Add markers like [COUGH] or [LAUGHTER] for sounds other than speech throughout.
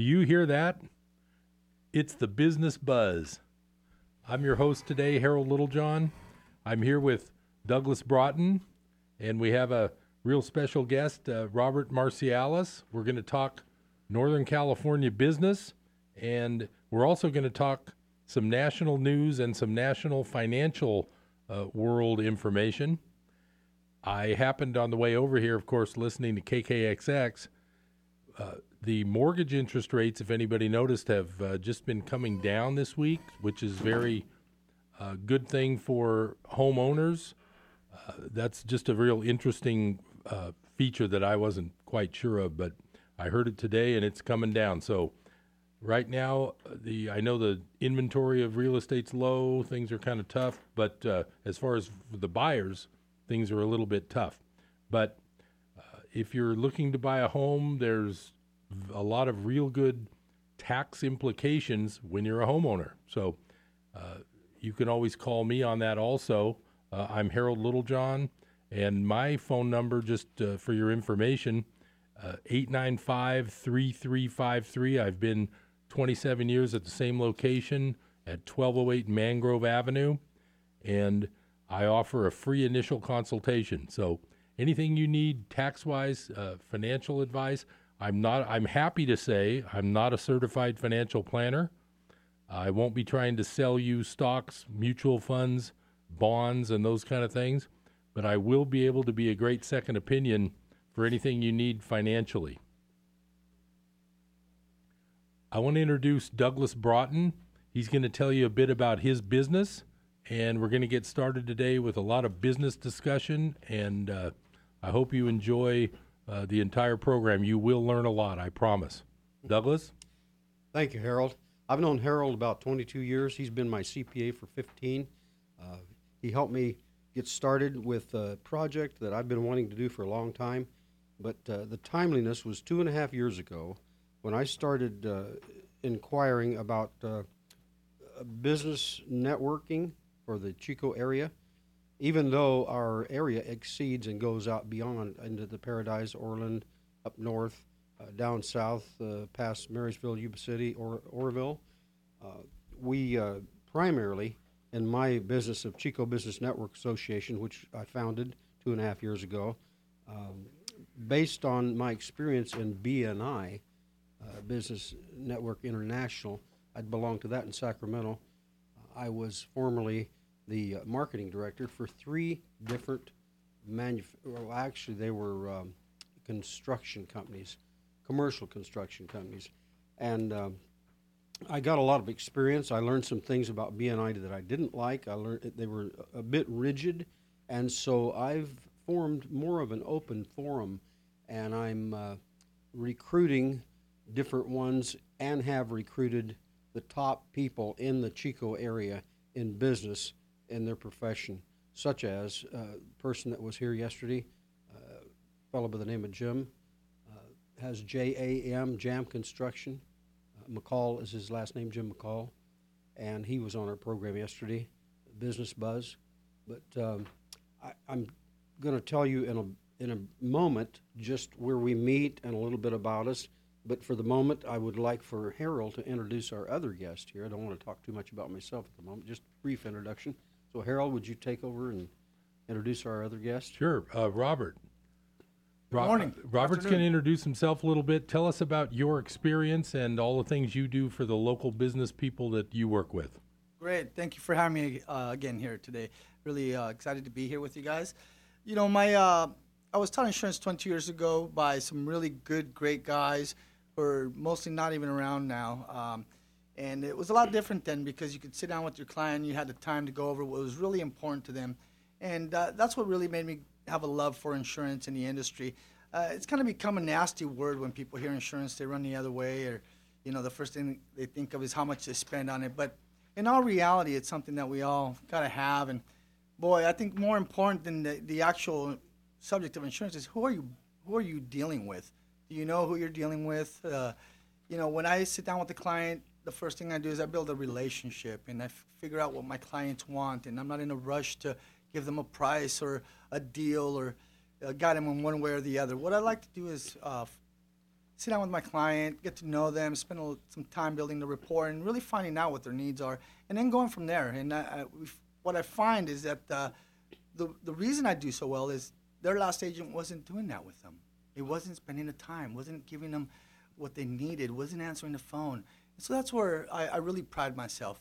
Do you hear that? It's the business buzz. I'm your host today, Harold Littlejohn. I'm here with Douglas Broughton, and we have a real special guest, uh, Robert Marcialis. We're going to talk Northern California business, and we're also going to talk some national news and some national financial uh, world information. I happened on the way over here, of course, listening to KKXX. Uh, the mortgage interest rates, if anybody noticed, have uh, just been coming down this week, which is very uh, good thing for homeowners. Uh, that's just a real interesting uh, feature that I wasn't quite sure of, but I heard it today, and it's coming down. So right now, the I know the inventory of real estate's low. Things are kind of tough, but as far as the buyers, things are a little bit tough. But if you're looking to buy a home, there's a lot of real good tax implications when you're a homeowner. So uh, you can always call me on that also. Uh, I'm Harold Littlejohn, and my phone number, just uh, for your information, uh, 895 3353. I've been 27 years at the same location at 1208 Mangrove Avenue, and I offer a free initial consultation. So anything you need tax wise, uh, financial advice, I'm not. I'm happy to say I'm not a certified financial planner. I won't be trying to sell you stocks, mutual funds, bonds, and those kind of things. But I will be able to be a great second opinion for anything you need financially. I want to introduce Douglas Broughton. He's going to tell you a bit about his business, and we're going to get started today with a lot of business discussion. And uh, I hope you enjoy uh, the entire program. You will learn a lot, I promise. Douglas? Thank you, Harold. I've known Harold about 22 years. He's been my CPA for 15. Uh, he helped me get started with a project that I've been wanting to do for a long time. But uh, the timeliness was two and a half years ago when I started uh, inquiring about uh, business networking for the Chico area even though our area exceeds and goes out beyond into the Paradise, Orland, up north, uh, down south, uh, past Marysville, Yuba City, or Oroville, uh, we uh, primarily, in my business of Chico Business Network Association, which I founded two and a half years ago, um, based on my experience in BNI, uh, Business Network International, I'd belonged to that in Sacramento. I was formerly the uh, marketing director for three different manuf- well, actually they were um, construction companies, commercial construction companies, and um, I got a lot of experience. I learned some things about BNI that I didn't like. I learned they were a bit rigid, and so I've formed more of an open forum, and I'm uh, recruiting different ones and have recruited the top people in the Chico area in business in their profession, such as uh, person that was here yesterday, uh, fellow by the name of Jim, uh, has J-A-M, Jam Construction. McCall is his last name, Jim McCall, and he was on our program yesterday, Business Buzz. But um, I, I'm going to tell you in a in a moment just where we meet and a little bit about us. But for the moment, I would like for Harold to introduce our other guest here. I don't want to talk too much about myself at the moment, just a brief introduction. So, Harold, would you take over and introduce our other guest? Sure. Uh, Robert. Good morning. Uh, Robert's going to introduce himself a little bit. Tell us about your experience and all the things you do for the local business people that you work with. Great. Thank you for having me uh, again here today. Really uh, excited to be here with you guys. You know, my uh, I was taught insurance 20 years ago by some really good, great guys who are mostly not even around now. Um, and it was a lot different then because you could sit down with your client, you had the time to go over what was really important to them. And uh, that's what really made me have a love for insurance in the industry. Uh, it's kind of become a nasty word when people hear insurance, they run the other way, or, you know, the first thing they think of is how much they spend on it. But in all reality, it's something that we all got to have. And boy, I think more important than the, the actual subject of insurance is who are you, who are you dealing with? Do you know who you're dealing with? Uh, you know, when I sit down with the client, the first thing I do is I build a relationship and I f- figure out what my clients want, and I'm not in a rush to give them a price or a deal or uh, guide them in one way or the other. What I like to do is uh, sit down with my client, get to know them, spend some time building the rapport, and really finding out what their needs are, and then going from there. And I, I, what I find is that uh, the the reason I do so well is their last agent wasn't doing that with them. It wasn't spending the time, wasn't giving them what they needed, wasn't answering the phone. So that's where I, I really pride myself.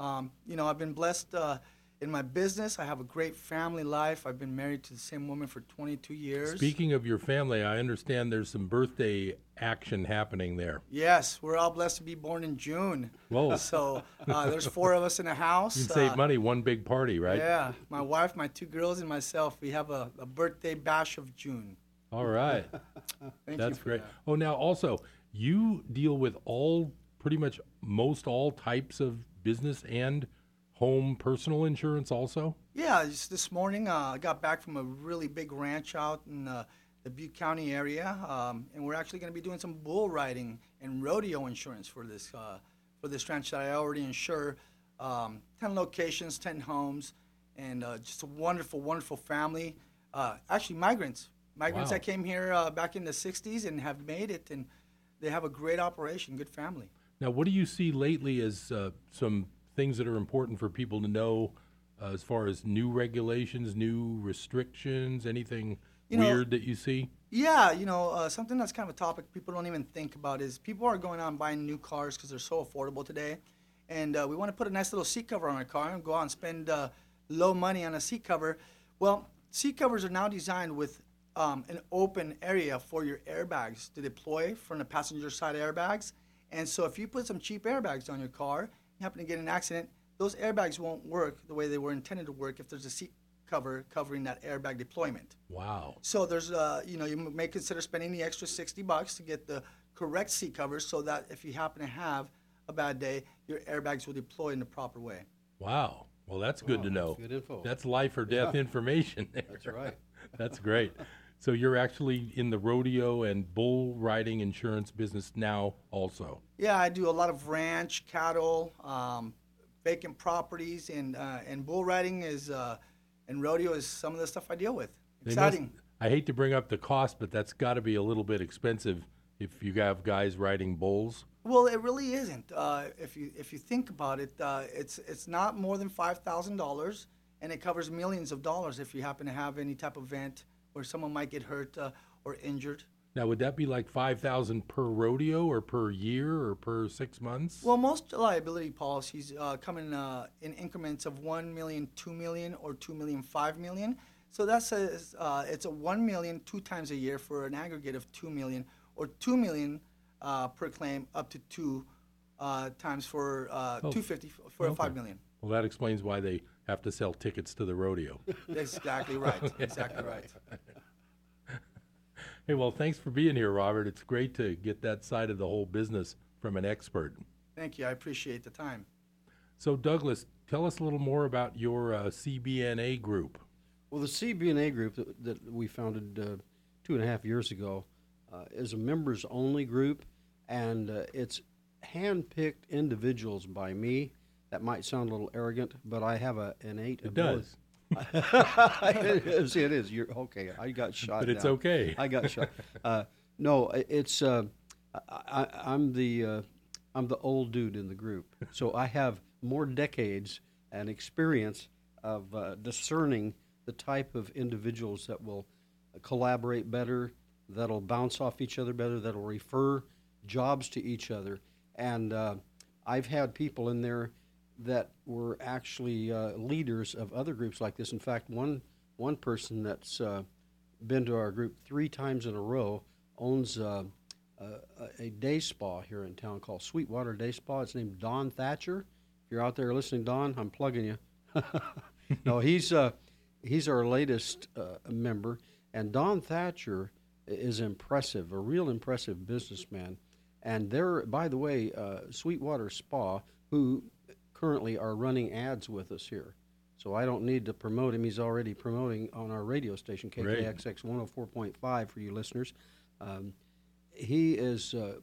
Um, you know, I've been blessed uh, in my business. I have a great family life. I've been married to the same woman for 22 years. Speaking of your family, I understand there's some birthday action happening there. Yes, we're all blessed to be born in June. Whoa. [LAUGHS] So uh, there's four of us in the house. You can save Uh, money, one big party, right? Yeah, my wife, my two girls, and myself. We have a, a birthday bash of June. All right. [LAUGHS] Thank That's great. that. Oh, now also, you deal with all, pretty much most all types of business and home personal insurance also? Yeah, just this morning uh, I got back from a really big ranch out in uh, the Butte County area, um, and we're actually going to be doing some bull riding and rodeo insurance for this uh, for this ranch that I already insure. Um, ten locations, ten homes, and uh, just a wonderful, wonderful family. Uh, actually, migrants, migrants Wow. that came here uh, back in the '60s and have made it, and they have a great operation, good family. Now, what do you see lately as uh, some things that are important for people to know uh, as far as new regulations, new restrictions, anything You know- weird that you see? Yeah, you know, uh, something that's kind of a topic people don't even think about is people are going out and buying new cars because they're so affordable today. And uh, we want to put a nice little seat cover on our car and go out and spend uh, low money on a seat cover. Well, seat covers are now designed with um, an open area for your airbags to deploy from the passenger side airbags. And so if you put some cheap airbags on your car, you happen to get an accident, those airbags won't work the way they were intended to work if there's a seat cover covering that airbag deployment. Wow. So there's, uh, you know, you may consider spending the extra 60 bucks to get the correct seat covers so that if you happen to have a bad day, your airbags will deploy in the proper way. Wow. Well, that's good to know. that's good info. That's life or death information. [LAUGHS] There. That's right. That's great. So you're actually in the rodeo and bull riding insurance business now, also. Yeah, I do a lot of ranch, cattle, um, vacant properties, and uh, and bull riding is uh, and rodeo is some of the stuff I deal with. They must- Exciting. I hate to bring up the cost, but that's got to be a little bit expensive if you have guys riding bulls. Well, it really isn't. Uh, if you if you think about it, uh, it's it's not more than five thousand dollars, and it covers millions of dollars if you happen to have any type of event where someone might get hurt uh, or injured. Now, would that be like five thousand per rodeo, or per year, or per six months? Well, most liability policies uh, come in uh, in increments of one million, two million, or two million, five million. So that's a, uh, it's a one million two times a year for an aggregate of two million, or two million uh, per claim up to two uh, times for uh, Oh, two fifty for okay. five million. well, that explains why they have to sell tickets to the rodeo. That's [LAUGHS] exactly right. Exactly right. [LAUGHS] hey, well, thanks for being here, Robert. It's great to get that side of the whole business from an expert. Thank you. I appreciate the time. So, Douglas, tell us a little more about your uh, CBNA group. Well, the CBNA group that, that we founded uh, two and a half years ago uh, is a members only group, and uh, it's handpicked individuals by me. That might sound a little arrogant, but I have a innate It ability. does, [LAUGHS] it is. It is. You're okay. I got shot. but it's down. okay. I got shot. [LAUGHS] Uh, no, it's uh, I, I'm the uh, I'm the old dude in the group, so I have more decades and experience of uh, discerning the type of individuals that will collaborate better, that'll bounce off each other better, that'll refer jobs to each other, and uh, I've had people in there that were actually uh, leaders of other groups like this. In fact, one one person that's uh, been to our group three times in a row owns uh, a, a day spa here in town called Sweetwater Day Spa. It's named Don Thatcher. If you're out there listening, Don, I'm plugging you. [LAUGHS] no, he's uh, he's our latest uh, member, and Don Thatcher is impressive, a real impressive businessman. And they're, by the way, uh, Sweetwater Spa, who currently are running ads with us here. So I don't need to promote him. He's already promoting on our radio station, Great. KKXX 104.5 for you listeners. Um, he is uh,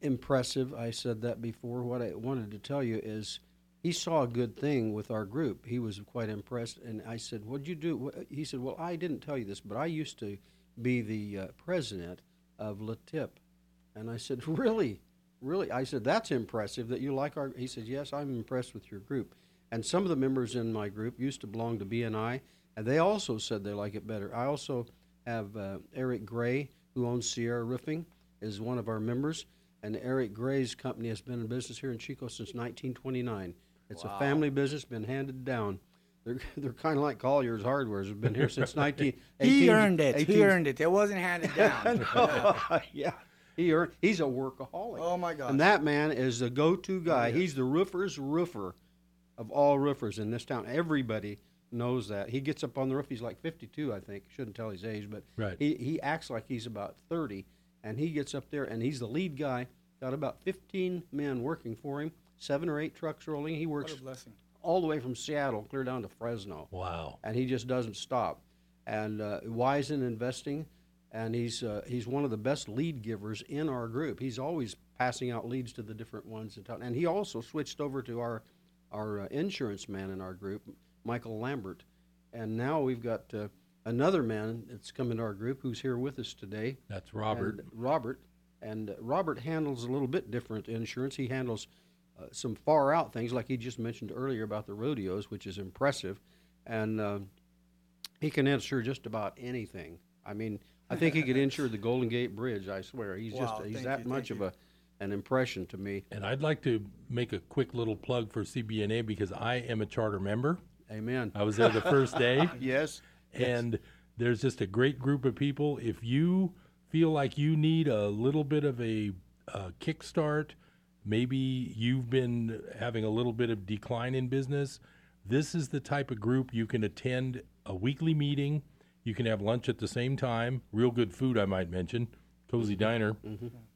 impressive. I said that before. What I wanted to tell you is he saw a good thing with our group. He was quite impressed. And I said, What'd you do? What- He said, Well, I didn't tell you this, but I used to be the uh, president of LeTip. And I said, [LAUGHS] Really? Really? I said, That's impressive that you like our. He said, Yes, I'm impressed with your group. And some of the members in my group used to belong to BNI, and they also said they like it better. I also have uh, Eric Gray, who owns Sierra Roofing, is one of our members. And Eric Gray's company has been in business here in Chico since 1929. It's a family business, been handed down. They're, [LAUGHS] they're kind of like Collier's Hardware's. Have been here since [LAUGHS] 19. He 18 earned it. 18 He earned it. It wasn't handed [LAUGHS] down. yeah, he earned, he's a workaholic. Oh, my God! And that man is the go-to guy. He's the roofer's roofer of all roofers in this town. Everybody knows that. He gets up on the roof. He's like 52, I think. Shouldn't tell his age, but Right. he he acts like he's about 30, and he gets up there and he's the lead guy. Got about 15 men working for him, seven or eight trucks rolling. He works what works a blessing. all the way from Seattle clear down to Fresno Wow. and he just doesn't stop. And uh, wise in investing, and he's uh, he's one of the best lead givers in our group. He's always passing out leads to the different ones in town. And he also switched over to our our uh, insurance man in our group, Michael Lambert. And now we've got uh, another man that's come into our group who's here with us today. That's Robert. And Robert. And uh, Robert handles a little bit different insurance. He handles uh, some far out things, like he just mentioned earlier about the rodeos, which is impressive. And uh, he can insure just about anything. I mean, I think he could insure the Golden Gate Bridge. I swear, he's Wow, just he's thank that you, much thank of a an impression to me. And I'd like to make a quick little plug for CBNA because I am a charter member. Amen. I was there the first day. [LAUGHS] yes. and there's just a great group of people. If you feel like you need a little bit of a, uh kickstart, maybe you've been having a little bit of decline in business, this is the type of group you can attend a weekly meeting. You can have lunch at the same time, real good food, I might mention, cozy diner,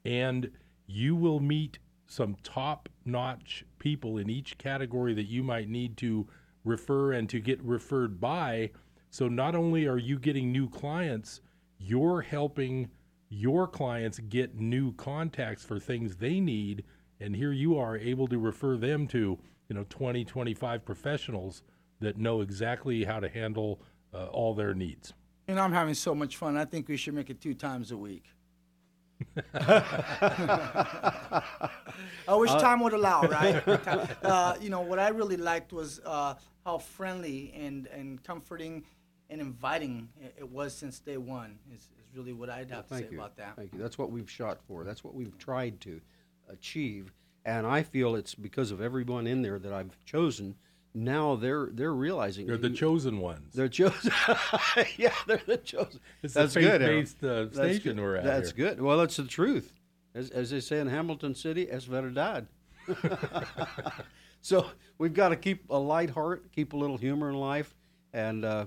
and you will meet some top notch people in each category that you might need to refer and to get referred by. So not only are you getting new clients, you're helping your clients get new contacts for things they need. And here you are able to refer them to, you know, 20, 25 professionals that know exactly how to handle uh, all their needs. And I'm having so much fun. I think we should make it two times a week. [LAUGHS] I wish time would allow, right? [LAUGHS] uh, you know, what I really liked was uh, how friendly and, and comforting and inviting it, it was since day one, is, is really what I'd have to say Thank you. about that. Thank you. That's what we've shot for. That's what we've tried to achieve. And I feel it's because of everyone in there that I've chosen. Now they're they're realizing They're the chosen ones. They're chosen. [LAUGHS] yeah, they're the chosen. It's That's the good. Faith-based uh, That's station good. we're at That's here. good. Well, that's the truth. As, as they say in Hamilton City, es verdad. [LAUGHS] so we've got to keep a light heart, keep a little humor in life, and uh,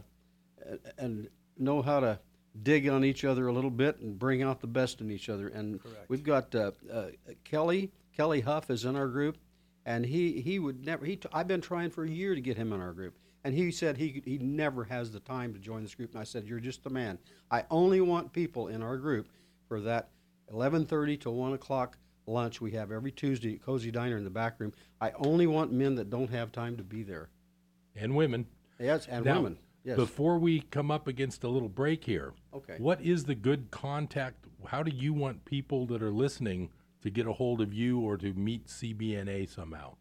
and know how to dig on each other a little bit and bring out the best in each other. And Correct. we've got uh, uh, Kelly. Kelly Huff is in our group, and he he would never. He t- I've been trying for a year to get him in our group, and he said he he never has the time to join this group. And I said, "You're just the man. I only want people in our group for that 11:30 to 1 o'clock lunch we have every Tuesday at Cozy Diner in the back room. I only want men that don't have time to be there. and women. Yes, and Now, women. Yes. Before we come up against a little break here, Okay. what is the good contact? How do you want people that are listening to get a hold of you or to meet CBNA somehow?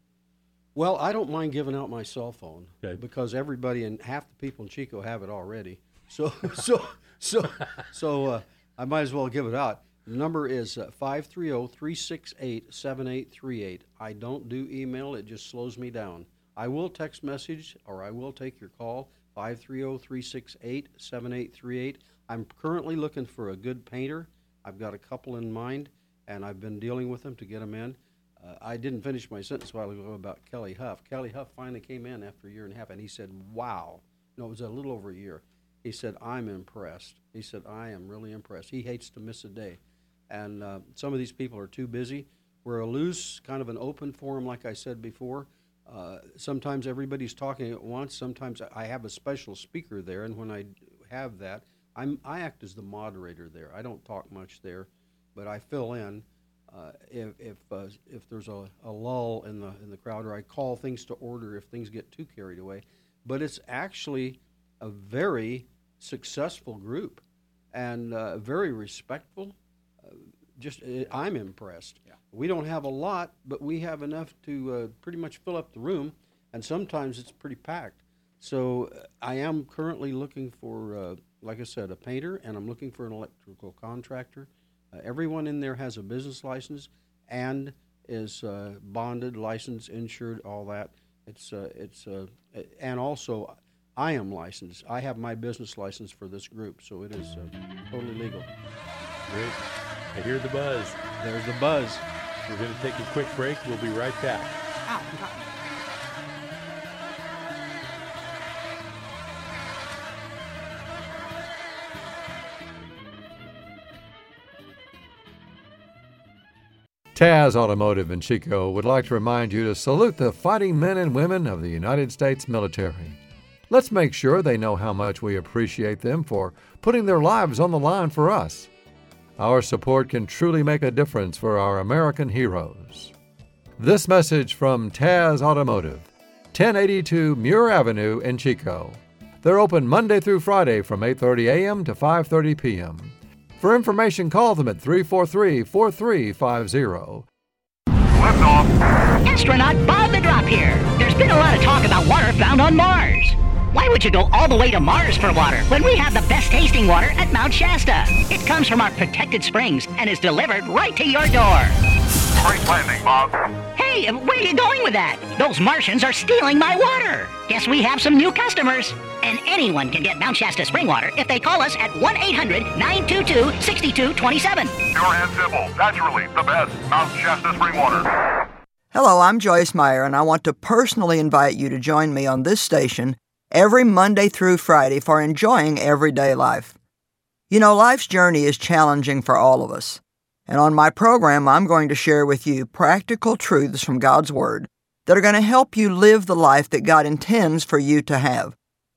Well, I don't mind giving out my cell phone Okay. because everybody and half the people in Chico have it already. So [LAUGHS] so so so uh, I might as well give it out. The number is uh, 530-368-7838. I don't do email, it just slows me down. I will text message or I will take your call oh, 530-368-7838. I'm currently looking for a good painter. I've got a couple in mind and I've been dealing with them to get them in. Uh, I didn't finish my sentence while ago about Kelly Huff. Kelly Huff finally came in after a year and a half, and he said, "Wow." No, it was a little over a year. He said, "I'm impressed." He said, "I am really impressed." He hates to miss a day, and uh, some of these people are too busy. We're a loose, kind of an open forum, like I said before. Uh, sometimes everybody's talking at once. Sometimes I have a special speaker there, and when I have that, I'm I act as the moderator there. I don't talk much there, but I fill in uh, if if, uh, if there's a, a lull in the in the crowd, or I call things to order if things get too carried away. But it's actually a very successful group, and uh, very respectful, uh, just uh, I'm impressed. Yeah. We don't have a lot, but we have enough to uh, pretty much fill up the room, and sometimes it's pretty packed. So uh, I am currently looking for, uh, like I said, a painter, and I'm looking for an electrical contractor. Uh, everyone in there has a business license and is uh, bonded, licensed, insured, all that. It's uh, it's uh, and also I am licensed. I have my business license for this group, so it is uh, totally legal. Great. I hear the buzz. There's the buzz. We're going to take a quick break. We'll be right back. Ow, you Taz Automotive in Chico would like to remind you to salute the fighting men and women of the United States military. Let's make sure they know how much we appreciate them for putting their lives on the line for us. Our support can truly make a difference for our American heroes. This message from Taz Automotive, 1082 Muir Avenue in Chico. They're open Monday through Friday from 8:30 a.m. to 5:30 p.m. For information, call them at 343 4350. Astronaut Bob the Drop here. There's been a lot of talk about water found on Mars. Why would you go all the way to Mars for water when we have the best tasting water at Mount Shasta? It comes from our protected springs and is delivered right to your door. Great landing, Bob. Hey, um, where are you going with that? Those Martians are stealing my water. Guess we have some new customers. And anyone can get Mount Shasta spring water if they call us at 1 800 922 6227. Pure and simple. Naturally, the best. Mount Shasta spring water. Hello, I'm Joyce Meyer, and I want to personally invite you to join me on this station every Monday through Friday for enjoying everyday life. You know, life's journey is challenging for all of us. And on my program, I'm going to share with you practical truths from God's Word that are going to help you live the life that God intends for you to have.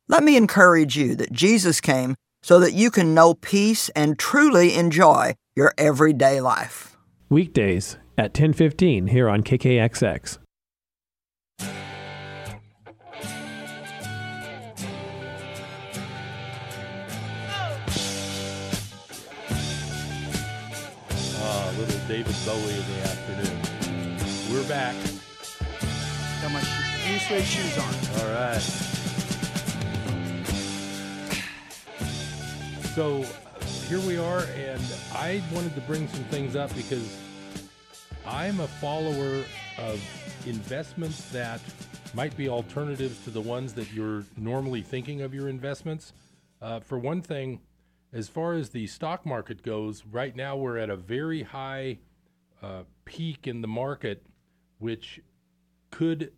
Let me encourage you that Jesus came so that you can know peace and truly enjoy your everyday life. Weekdays at 10:15 here on KKXX. David Bowie in the afternoon. We're back. Got my green suede shoes on. All right. So here we are, and I wanted to bring some things up because I'm a follower of investments that might be alternatives to the ones that you're normally thinking of your investments. Uh, for one thing, as far as the stock market goes, right now we're at a very high uh, peak in the market, which could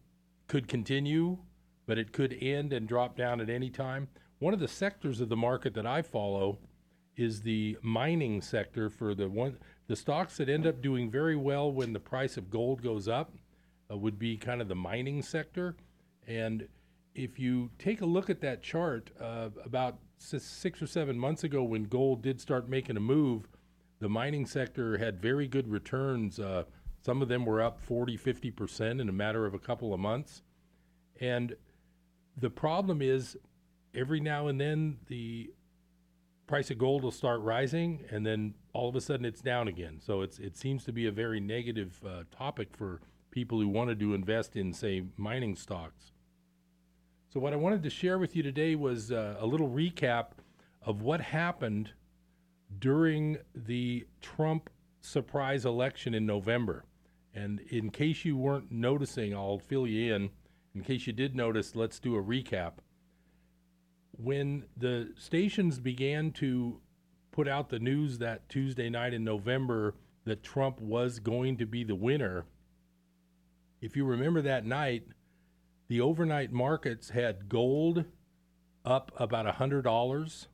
could continue, but it could end and drop down at any time. One of the sectors of the market that I follow is the mining sector for the one the stocks that end up doing very well when the price of gold goes up uh, would be kind of the mining sector. And if you take a look at that chart, uh, about six or seven months ago, when gold did start making a move, the mining sector had very good returns. Uh, some of them were up 40, 50% in a matter of a couple of months. And the problem is, every now and then, the price of gold will start rising, and then all of a sudden it's down again. So it's it seems to be a very negative uh, topic for people who wanted to invest in, say, mining stocks. So what I wanted to share with you today was uh, a little recap of what happened during the Trump surprise election in November. And in case you weren't noticing, I'll fill you in. In case you did notice, let's do a recap when the stations began to put out the news that Tuesday night in November that Trump was going to be the winner, if you remember that night, the overnight markets had gold up about $100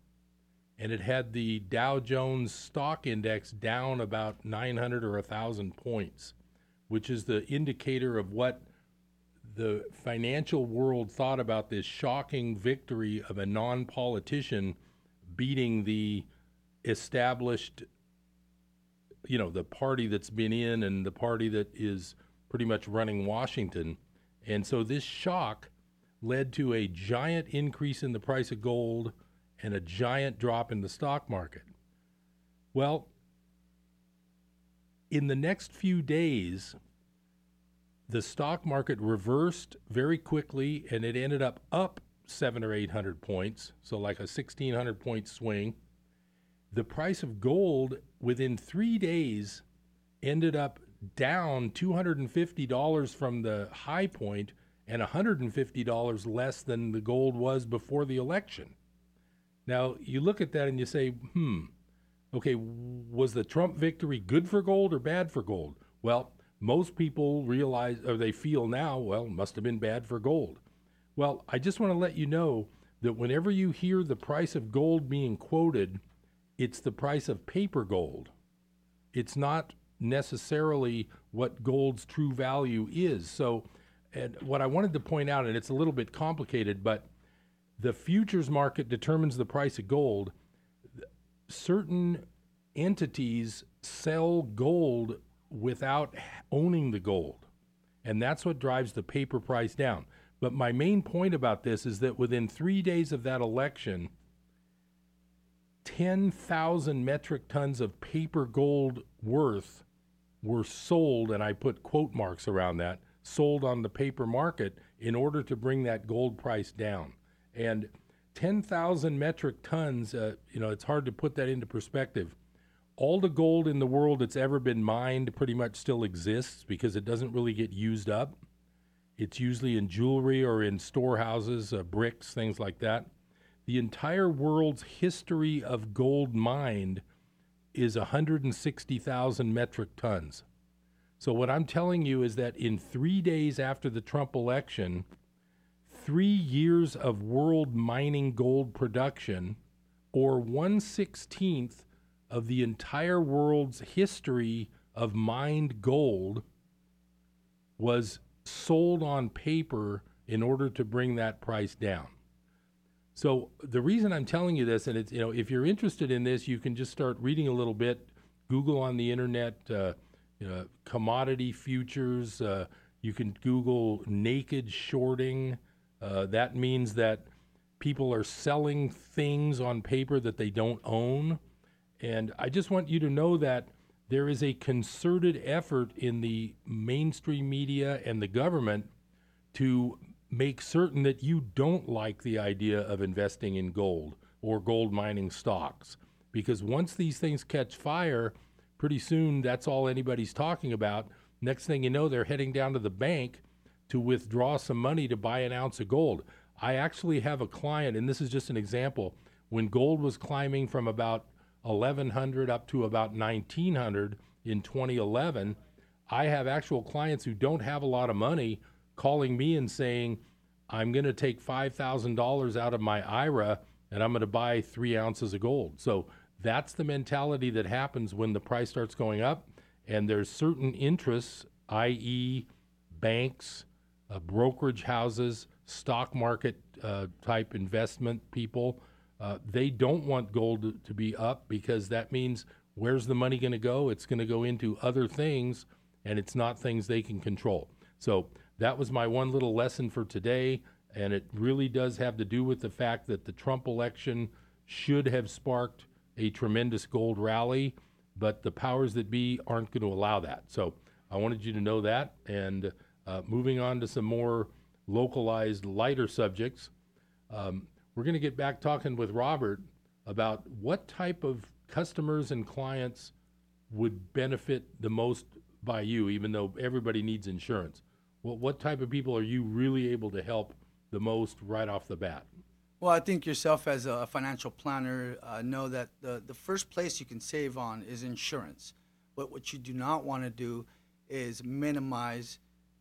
and it had the Dow Jones stock index down about 900 or 1,000 points, which is the indicator of what the financial world thought about this shocking victory of a non politician beating the established, you know, the party that's been in and the party that is pretty much running Washington. And so this shock led to a giant increase in the price of gold and a giant drop in the stock market. Well, in the next few days, the stock market reversed very quickly and it ended up up seven or eight hundred points, so like a 1600 point swing. The price of gold within three days ended up down $250 from the high point and $150 less than the gold was before the election. Now, you look at that and you say, hmm, okay, was the Trump victory good for gold or bad for gold? Well, most people realize or they feel now, well, must have been bad for gold. Well, I just want to let you know that whenever you hear the price of gold being quoted, it's the price of paper gold. It's not necessarily what gold's true value is. So, and what I wanted to point out, and it's a little bit complicated, but the futures market determines the price of gold. Certain entities sell gold without owning the gold, and that's what drives the paper price down. But my main point about this is that within three days of that election, 10,000 metric tons of paper gold worth were sold, and I put quote marks around that, sold on the paper market in order to bring that gold price down. And 10,000 metric tons, uh, you know, it's hard to put that into perspective. All the gold in the world that's ever been mined pretty much still exists because it doesn't really get used up. It's usually in jewelry or in storehouses, uh, bricks, things like that. The entire world's history of gold mined is 160,000 metric tons. So, what I'm telling you is that in three days after the Trump election, three years of world mining gold production, or 116th of the entire world's history of mined gold, was sold on paper in order to bring that price down. So the reason I'm telling you this, and it's you know, if you're interested in this, you can just start reading a little bit. Google on the internet, uh, you know, commodity futures. Uh, you can Google naked shorting. Uh, that means that people are selling things on paper that they don't own. And I just want you to know that there is a concerted effort in the mainstream media and the government to make certain that you don't like the idea of investing in gold or gold mining stocks. Because once these things catch fire, pretty soon that's all anybody's talking about. Next thing you know, they're heading down to the bank to withdraw some money to buy an ounce of gold. I actually have a client, and this is just an example. When gold was climbing from about 1100 up to about 1900 in 2011, I have actual clients who don't have a lot of money calling me and saying, I'm going to take $5,000 out of my IRA and I'm going to buy three ounces of gold. So that's the mentality that happens when the price starts going up. And there's certain interests, i.e., banks, uh, brokerage houses, stock market uh, type investment people. Uh, they don't want gold to, to be up because that means where's the money going to go? It's going to go into other things, and it's not things they can control. So that was my one little lesson for today, and it really does have to do with the fact that the Trump election should have sparked a tremendous gold rally, but the powers that be aren't going to allow that. So I wanted you to know that. And uh, moving on to some more localized, lighter subjects, um, we're going to get back talking with Robert about what type of customers and clients would benefit the most by you, even though everybody needs insurance. What, what type of people are you really able to help the most right off the bat? Well, I think yourself as a financial planner uh, know that the, the first place you can save on is insurance. But what you do not want to do is minimize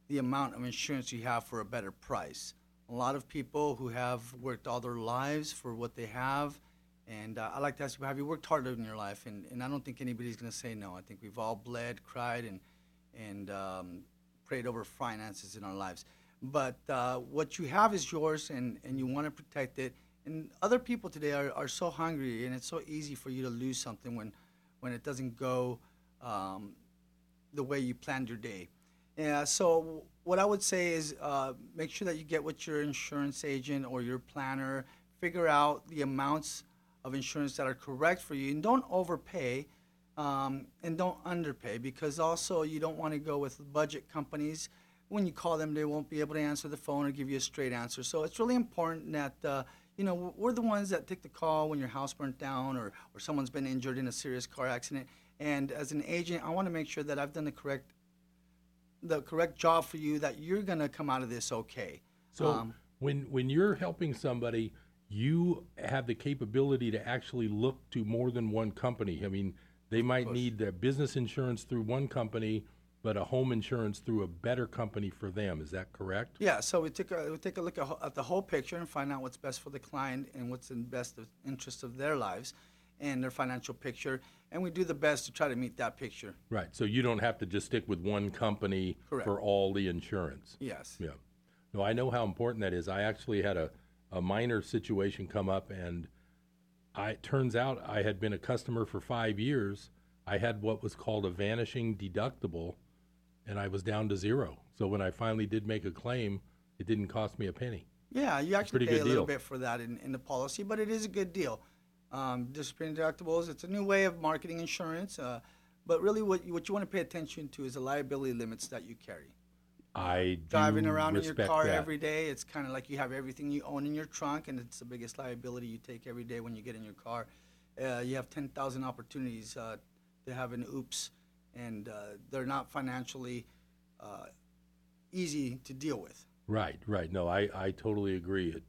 the amount of insurance you have for a better price. A lot of people who have worked all their lives for what they have, and uh, I like to ask you, have you worked harder in your life? And, and I don't think anybody's going to say no. I think we've all bled, cried, and, and um, prayed over finances in our lives. But uh, what you have is yours, and, and you want to protect it. And other people today are, are so hungry, and it's so easy for you to lose something when, when it doesn't go um, the way you planned your day. Yeah, so what I would say is uh, make sure that you get with your insurance agent or your planner, figure out the amounts of insurance that are correct for you, and don't overpay um, and don't underpay because also you don't want to go with budget companies. When you call them, they won't be able to answer the phone or give you a straight answer. So it's really important that uh, you know we're the ones that take the call when your house burnt down or or someone's been injured in a serious car accident. And as an agent, I want to make sure that I've done the correct the correct job for you that you're gonna come out of this okay. So Um, when when you're helping somebody, you have the capability to actually look to more than one company. I mean, they might need their business insurance through one company, but a home insurance through a better company for them. Is that correct? Yeah, so we take a we take a look at, at the whole picture and find out what's best for the client and what's in best of interest of their lives and their financial picture, and we do the best to try to meet that picture. Right. So you don't have to just stick with one company Correct. for all the insurance. Yes. Yeah. No, I know how important that is. I actually had a, a minor situation come up, and I it turns out I had been a customer for five years. I had what was called a vanishing deductible, and I was down to zero. So when I finally did make a claim, it didn't cost me a penny. Yeah, you actually pay a little bit for that in, in the policy, but it is a good deal. Um, discipline deductibles, it's a new way of marketing insurance, uh, but really what you, what you want to pay attention to is the liability limits that you carry. I Driving around in your car that. every day, it's kind of like you have everything you own in your trunk, and it's the biggest liability you take every day when you get in your car. Uh, you have 10,000 opportunities uh, to have an oops, and uh, they're not financially uh, easy to deal with. Right, right. No, I, I totally agree. It,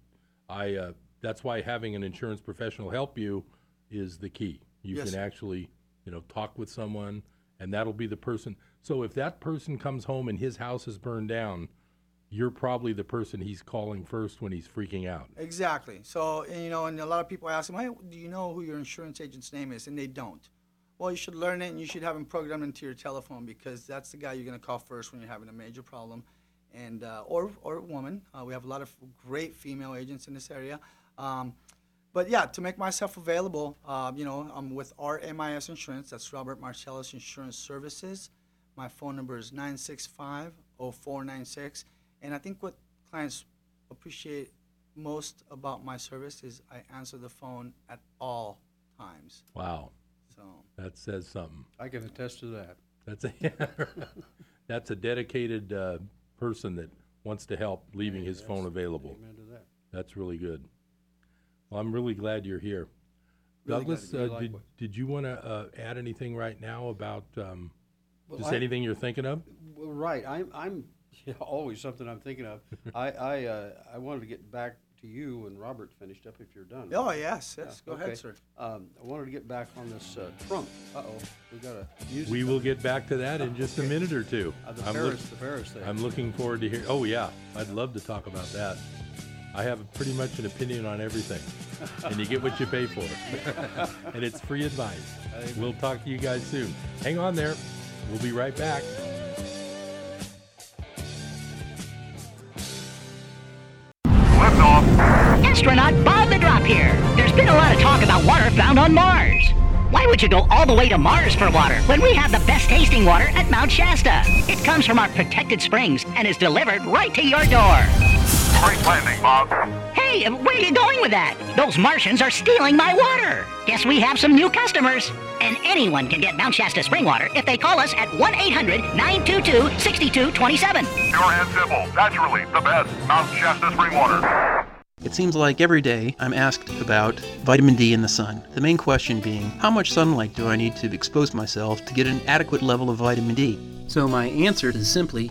I uh, that's why having an insurance professional help you is the key. You Yes. can actually, you know, talk with someone, and that'll be the person. So if that person comes home and his house is burned down, you're probably the person he's calling first when he's freaking out. Exactly. So, and, you know, and a lot of people ask them, hey, do you know who your insurance agent's name is? And they don't. Well, you should learn it and you should have him programmed into your telephone because that's the guy you're going to call first when you're having a major problem. And, uh, or, or woman. Uh, we have a lot of great female agents in this area. Um, but yeah, to make myself available, uh, you know, I'm with RMIS Insurance. That's Robert Marcellus Insurance Services. My phone number is 965 0496. And I think what clients appreciate most about my service is I answer the phone at all times. Wow, So, that says something. I can attest to that. That's a [LAUGHS] that's a dedicated uh, person that wants to help, leaving his phone available. Amen to that. That's really good. Well, I'm really glad you're here. Really Douglas, to be uh, did, likewise. did you want to uh, add anything right now about um, Well, just I- anything you're thinking of? Well, right. I'm, I'm [LAUGHS] yeah, always something I'm thinking of. [LAUGHS] I, I, uh, I wanted to get back to you when Robert finished up. If you're done. oh, yes, yes. Yeah, Go okay. ahead, sir. Um, I wanted to get back on this uh, Trump. Uh oh, we got a music. We will get back to that in [LAUGHS] just a minute or two. Uh, the I'm, Paris, the Paris thing. I'm looking forward to hear. Oh yeah, I'd love to talk about that. I have pretty much an opinion on everything, and you get what you pay for, [LAUGHS] and it's free advice. We'll talk to you guys soon. Hang on there. We'll be right back. Lift off. Astronaut Bob the Drop here. There's been a lot of talk about water found on Mars. Why would you go all the way to Mars for water when we have the best tasting water at Mount Shasta? It comes from our protected springs and is delivered right to your door. Great landing, Bob. Hey, where are you going with that? Those Martians are stealing my water. Guess we have some new customers. And anyone can get Mount Shasta spring water if they call us at 1 800 922 6227. Pure and simple. Naturally, the best. Mount Shasta spring water. It seems like every day I'm asked about vitamin D in the sun. The main question being, how much sunlight do I need to expose myself to get an adequate level of vitamin D? So my answer is simply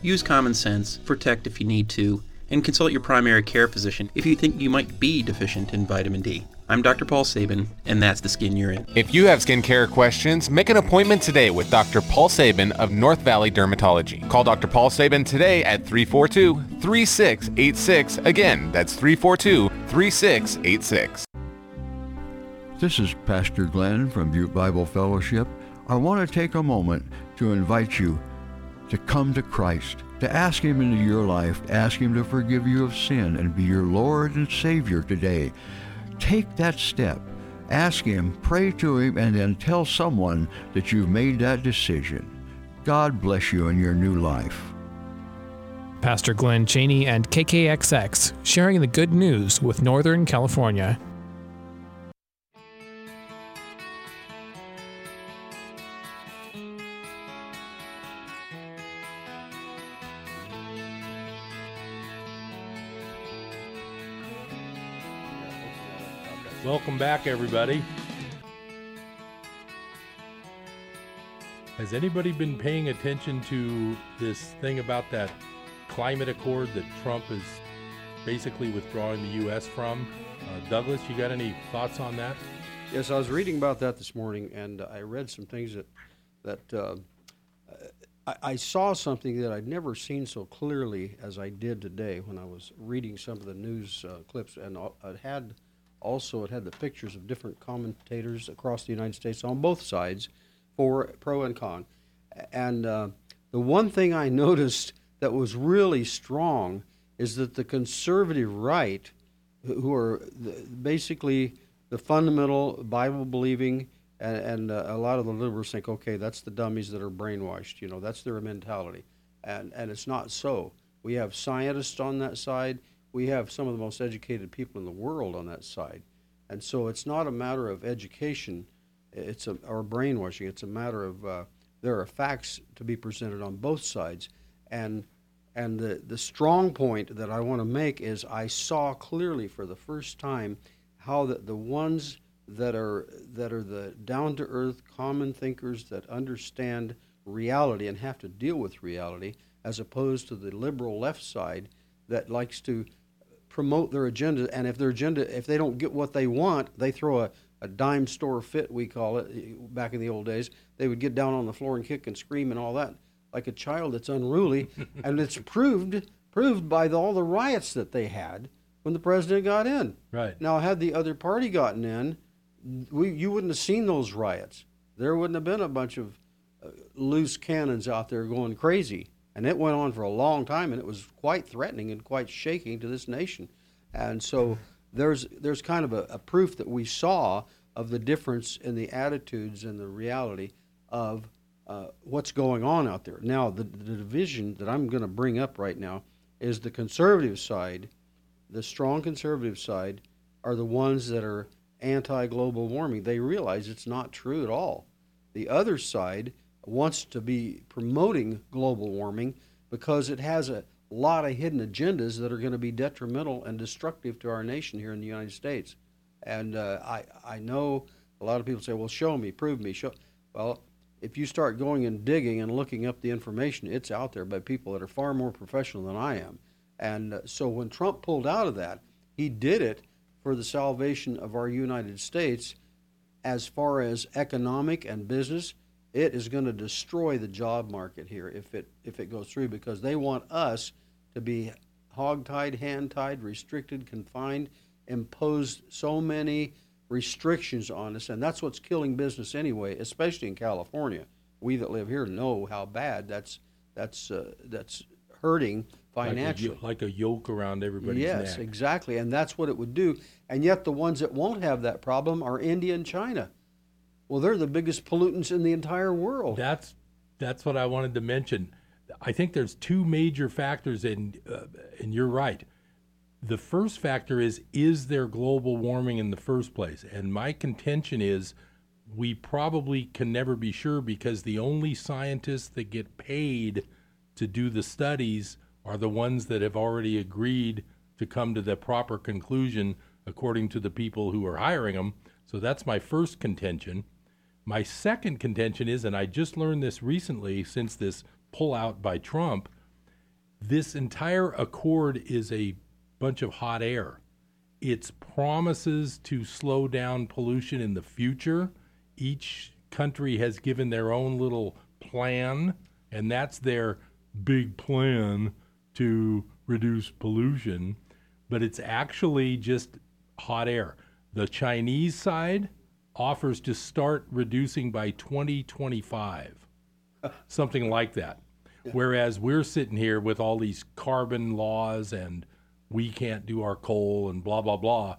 use common sense, protect if you need to, and consult your primary care physician if you think you might be deficient in vitamin D. I'm Dr. Paul Sabin, and that's the skin you're in. If you have skincare questions, make an appointment today with Dr. Paul Sabin of North Valley Dermatology. Call Dr. Paul Sabin today at 342 3686. Again, that's 342 3686. This is Pastor Glenn from Butte Bible Fellowship. I want to take a moment to invite you to come to Christ, to ask Him into your life, ask Him to forgive you of sin and be your Lord and Savior today. Take that step. Ask Him, pray to Him, and then tell someone that you've made that decision. God bless you in your new life. Pastor Glenn Cheney and KKXX sharing the good news with Northern California. Back, everybody. Has anybody been paying attention to this thing about that climate accord that Trump is basically withdrawing the U.S. from? Uh, Douglas, you got any thoughts on that? Yes, I was reading about that this morning, and I read some things that that uh, I, I, saw something that I'd never seen so clearly as I did today when I was reading some of the news uh, clips, and it had also it had the pictures of different commentators across the United States on both sides, for pro and con, and uh, the one thing I [LAUGHS] noticed that was really strong is that the conservative right, who are basically the fundamental Bible believing, and, and uh, a lot of the liberals think, okay, that's the dummies that are brainwashed. You know, that's their mentality, and and it's not so. We have scientists on that side. We have some of the most educated people in the world on that side, and so it's not a matter of education, it's a or brainwashing. It's a matter of uh, there are facts to be presented on both sides, and and the, the strong point that I want to make is I saw clearly for the first time how the, the ones that are that are the down to earth common thinkers that understand reality and have to deal with reality as opposed to the liberal left side that likes to promote their agenda and if their agenda if they don't get what they want they throw a, a dime store fit we call it back in the old days they would get down on the floor and kick and scream and all that like a child that's unruly, [LAUGHS] and it's proved proved by the, all the riots that they had when the president got in. Right now, had the other party gotten in, we you wouldn't have seen those riots. There wouldn't have been a bunch of uh, loose cannons out there going crazy, and it went on for a long time, and it was quite threatening and quite shaking to this nation. And so there's there's kind of a, a proof that we saw of the difference in the attitudes and the reality of uh, what's going on out there. Now, the, the division that I'm going to bring up right now is the conservative side, the strong conservative side, are the ones that are anti global warming. They realize it's not true at all. The other side wants to be promoting global warming because it has a lot of hidden agendas that are going to be detrimental and destructive to our nation here in the United States. And uh, I, I know a lot of people say, well, show me, prove me, show. Well, if you start going and digging and looking up the information, it's out there by people that are far more professional than I am. And uh, so when Trump pulled out of that, he did it for the salvation of our United States as far as economic and business. It is going to destroy the job market here if it if it goes through because they want us to be hog-tied, hand-tied, restricted, confined, imposed so many restrictions on us, and that's what's killing business anyway, especially in California. We that live here know how bad that's that's uh, that's hurting financially. Like a, like a, yoke around everybody's yes, neck. Yes, exactly, and that's what it would do. And yet, the ones that won't have that problem are India and China. Well, they're the biggest pollutants in the entire world. That's that's what I wanted to mention. I think there's two major factors, and uh, and you're right the first factor is is there global warming in the first place? And my contention is we probably can never be sure because the only scientists that get paid to do the studies are the ones that have already agreed to come to the proper conclusion according to the people who are hiring them. So that's my first contention. My second contention is, and I just learned this recently since this pullout by Trump, this entire accord is a bunch of hot air. It's promises to slow down pollution in the future. Each country has given their own little plan, and that's their big plan to reduce pollution. But it's actually just hot air. The Chinese side offers to start reducing by 2025, [LAUGHS] something like that. Whereas we're sitting here with all these carbon laws and we can't do our coal and blah, blah, blah.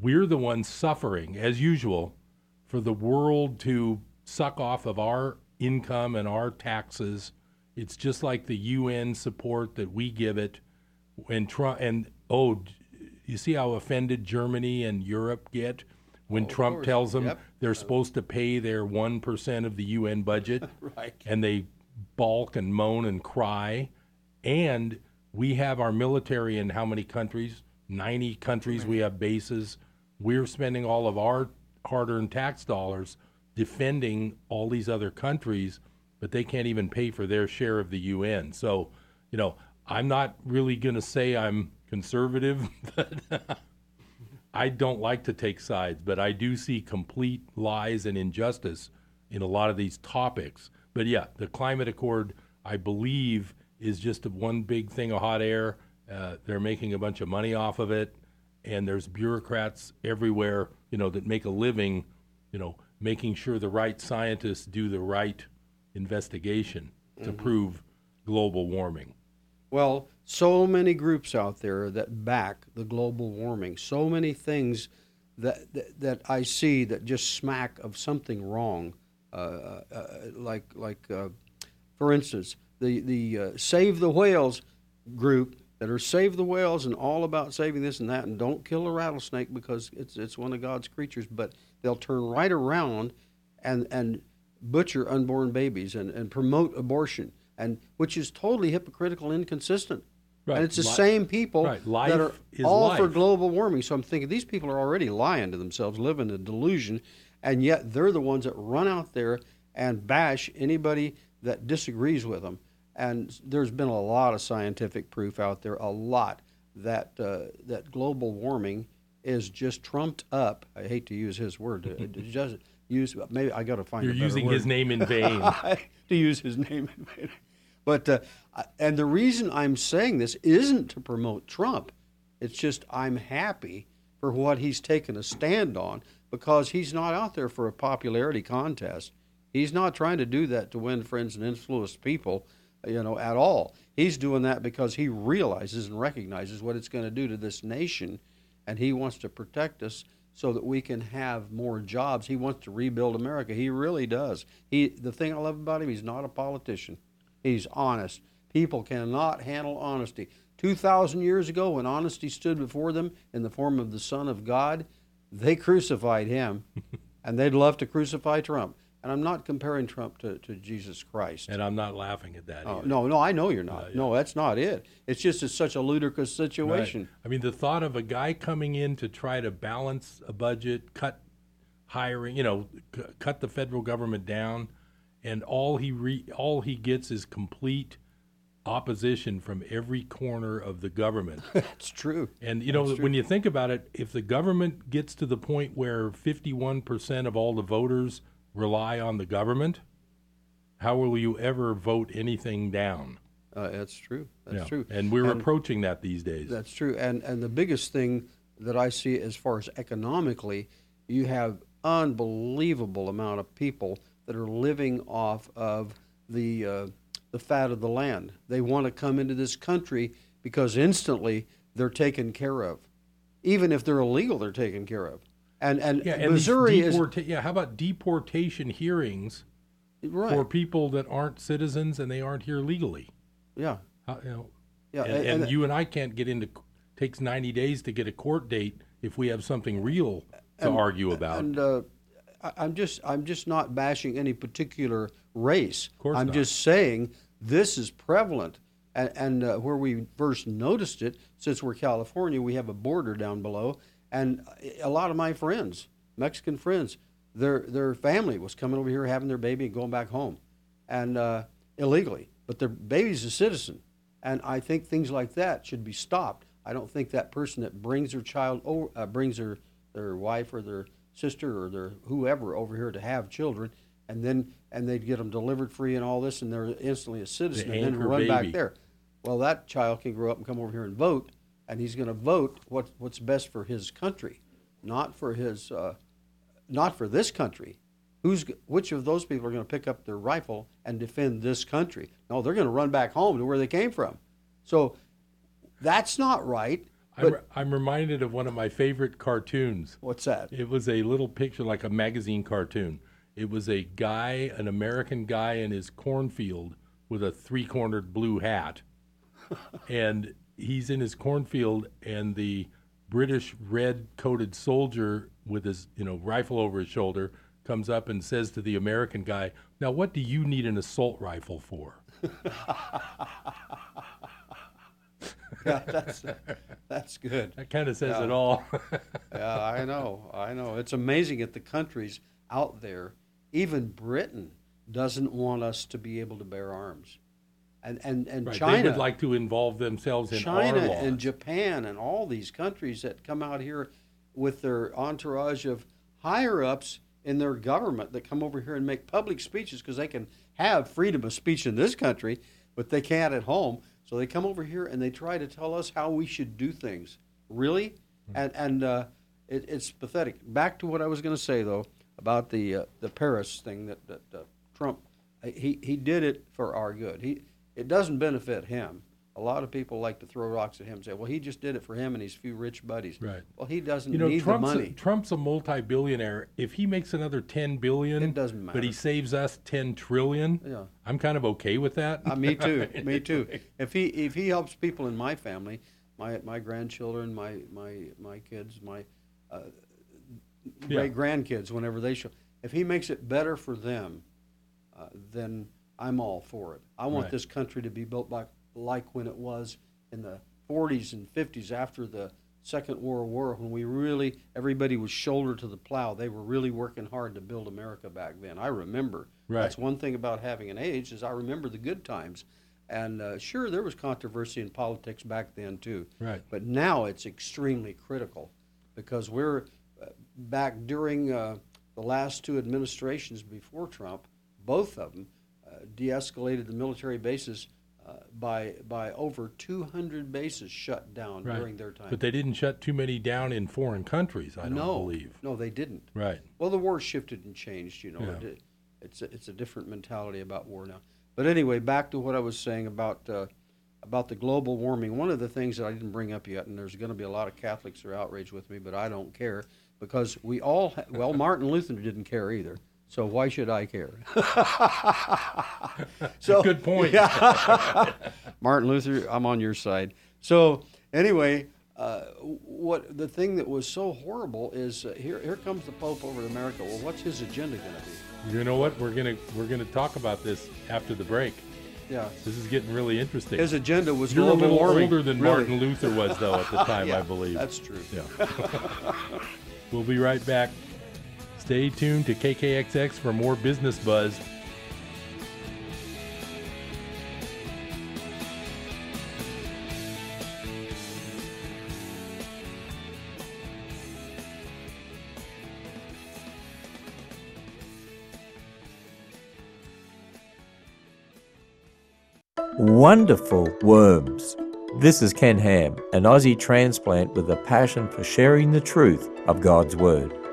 We're the ones suffering, as usual, for the world to suck off of our income and our taxes. It's just like the UN support that we give it. When Trump and oh, you see how offended Germany and Europe get when oh, Trump course. tells them Yep. they're supposed to pay their one percent of the UN budget, [LAUGHS] Right. and they balk and moan and cry. And we have our military in how many countries? 90 countries we have bases. We're spending all of our hard earned tax dollars defending all these other countries, but they can't even pay for their share of the UN. So, you know, I'm not really going to say I'm conservative, [LAUGHS] but I don't like to take sides, but I do see complete lies and injustice in a lot of these topics. But yeah, the climate accord, I believe, is just one big thing of hot air. Uh, they're making a bunch of money off of it, and there's bureaucrats everywhere, you know, that make a living, you know, making sure the right scientists do the right investigation to Mhm. prove global warming. Well, so many groups out there that back the global warming, so many things that that, that I see that just smack of something wrong. Uh, uh, like like uh, for instance, the the uh, Save the Whales group that are Save the Whales and all about saving this and that, and don't kill a rattlesnake because it's it's one of God's creatures. But they'll turn right around and and butcher unborn babies and, and promote abortion, and which is totally hypocritical and inconsistent. Right. And it's the same people right. That are all for global warming. So I'm thinking these people are already lying to themselves, living a delusion, and yet they're the ones that run out there and bash anybody that disagrees with them. And there's been a lot of scientific proof out there, a lot that uh, that global warming is just trumped up. I hate to use his word. It it [LAUGHS] just use maybe I got to find. You're using his name in vain. [LAUGHS] to use his name in vain. But uh, and the reason I'm saying this isn't to promote Trump. It's just I'm happy for what he's taken a stand on because he's not out there for a popularity contest. He's not trying to do that to win friends and influence people, you know, at all. He's doing that because he realizes and recognizes what it's going to do to this nation, and he wants to protect us so that we can have more jobs. He wants to rebuild America. He really does. He the thing I love about him, he's not a politician. He's honest. People cannot handle honesty. 2,000 years ago, when honesty stood before them in the form of the Son of God, they crucified him, [LAUGHS] and they'd love to crucify Trump. And I'm not comparing Trump to, to Jesus Christ. And I'm not laughing at that. Oh, either. no, no, I know you're not. No, that's not it. It's just it's such a ludicrous Right. situation. I mean, the thought of a guy coming in to try to balance a budget, cut hiring, you know, c- cut the federal government down, and all he re- all he gets is complete opposition from every corner of the government. [LAUGHS] That's true. And you know, when you think about it, if the government gets to the point where 51% of all the voters rely on the government, how will you ever vote anything down? Uh, that's true. That's Yeah. true. And we're approaching that these days. That's true. And and the biggest thing that I see as far as economically, you have unbelievable amount of people that are living off of the uh, the fat of the land. They want to come into this country because instantly they're taken care of. Even if they're illegal, they're taken care of. And and, Yeah, and Missouri these is yeah. How about deportation hearings Right. for people that aren't citizens and they aren't here legally? yeah. How, you know, Yeah, and, and- and you and I can't get into. Takes ninety days to get a court date if we have something real to And- argue about. And uh, I'm just I'm just not bashing any particular race. Of course I'm not. just saying this is prevalent, and, and uh, where we first noticed it, since we're California, we have a border down below, and a lot of my friends, Mexican friends, their their family was coming over here having their baby and going back home, and uh, illegally, but their baby's a citizen, and I think things like that should be stopped. I don't think that person that brings their child over, uh, brings their their wife or their sister or their whoever over here to have children, and then and they'd get them delivered free and all this, and they're instantly a citizen, and then run back there. Well, that child can grow up and come over here and vote, and he's going to vote what what's best for his country, not for his uh, not for this country. Who's which of those people are going to pick up their rifle and defend this country? No, they're going to run back home to where they came from. So that's not right. I'm, re- I'm reminded of one of my favorite cartoons. What's that? It was a little picture, like a magazine cartoon. It was a guy, an American guy in his cornfield with a three cornered blue hat. [LAUGHS] and he's in his cornfield, and the British red coated soldier with his you know rifle over his shoulder comes up and says to the American guy, Now, what do you need an assault rifle for? [LAUGHS] yeah, that's that's good. That kind of says yeah. it all. [LAUGHS] yeah, I know, I know. It's amazing at the countries out there. Even Britain doesn't want us to be able to bear arms, and and and right, China they would like to involve themselves in China and Japan and all these countries that come out here with their entourage of higher ups in their government that come over here and make public speeches because they can have freedom of speech in this country, but they can't at home. So they come over here and they try to tell us how we should do things. Really, and and uh, it, it's pathetic. Back to what I was going to say though about the uh, the Paris thing that, that uh, Trump he he did it for our good. He it doesn't benefit him. A lot of people like to throw rocks at him and say, "Well, he just did it for him and his few rich buddies." Right. Well, he doesn't you know, need Trump's the money. A, Trump's a multi-billionaire. If he makes another ten billion, It doesn't matter. But he saves us ten trillion. Yeah. I'm kind of okay with that. Uh, me too. [LAUGHS] me too. If he if he helps people in my family, my my grandchildren, my my my kids, my uh, Yeah. great grandkids, whenever they show, if he makes it better for them, uh, then I'm all for it. I want Right. this country to be built like like when it was in the 40s and 50s after the Second World War, when we really everybody was shoulder to the plow. They were really working hard to build America back then. I remember. Right. That's one thing about having an age is I remember the good times. And uh, sure, there was controversy in politics back then too. Right. But now it's extremely critical because we're uh, back during uh, the last two administrations before Trump. Both of them de-escalated the military bases uh, by by over 200 bases shut down Right. during their time. But they didn't shut too many down in foreign countries. I don't no, believe. no, they didn't. Right. Well, the war shifted and changed. You know, Yeah. it, it's a, it's a different mentality about war now. But anyway, back to what I was saying about uh, about the global warming. One of the things that I didn't bring up yet, and there's going to be a lot of Catholics who are outraged with me, but I don't care because we all ha- well, [LAUGHS] Martin Luther didn't care either. So why should I care? [LAUGHS] so Good point. yeah. [LAUGHS] Martin Luther, I'm on your side. So anyway, uh, what the thing that was so horrible is uh, here here comes the Pope over to America. Well, what's his agenda going to be? You know what? We're gonna we're gonna talk about this after the break. Yeah. This is getting really interesting. His agenda was You're a little warming. older than Really. Martin Luther was, though, at the [LAUGHS] time, Yeah, I believe. that's true. Yeah. we'll be right back. Stay tuned to KKXX for more business buzz. Wonderful worms. This is Ken Ham, an Aussie transplant with a passion for sharing the truth of God's Word.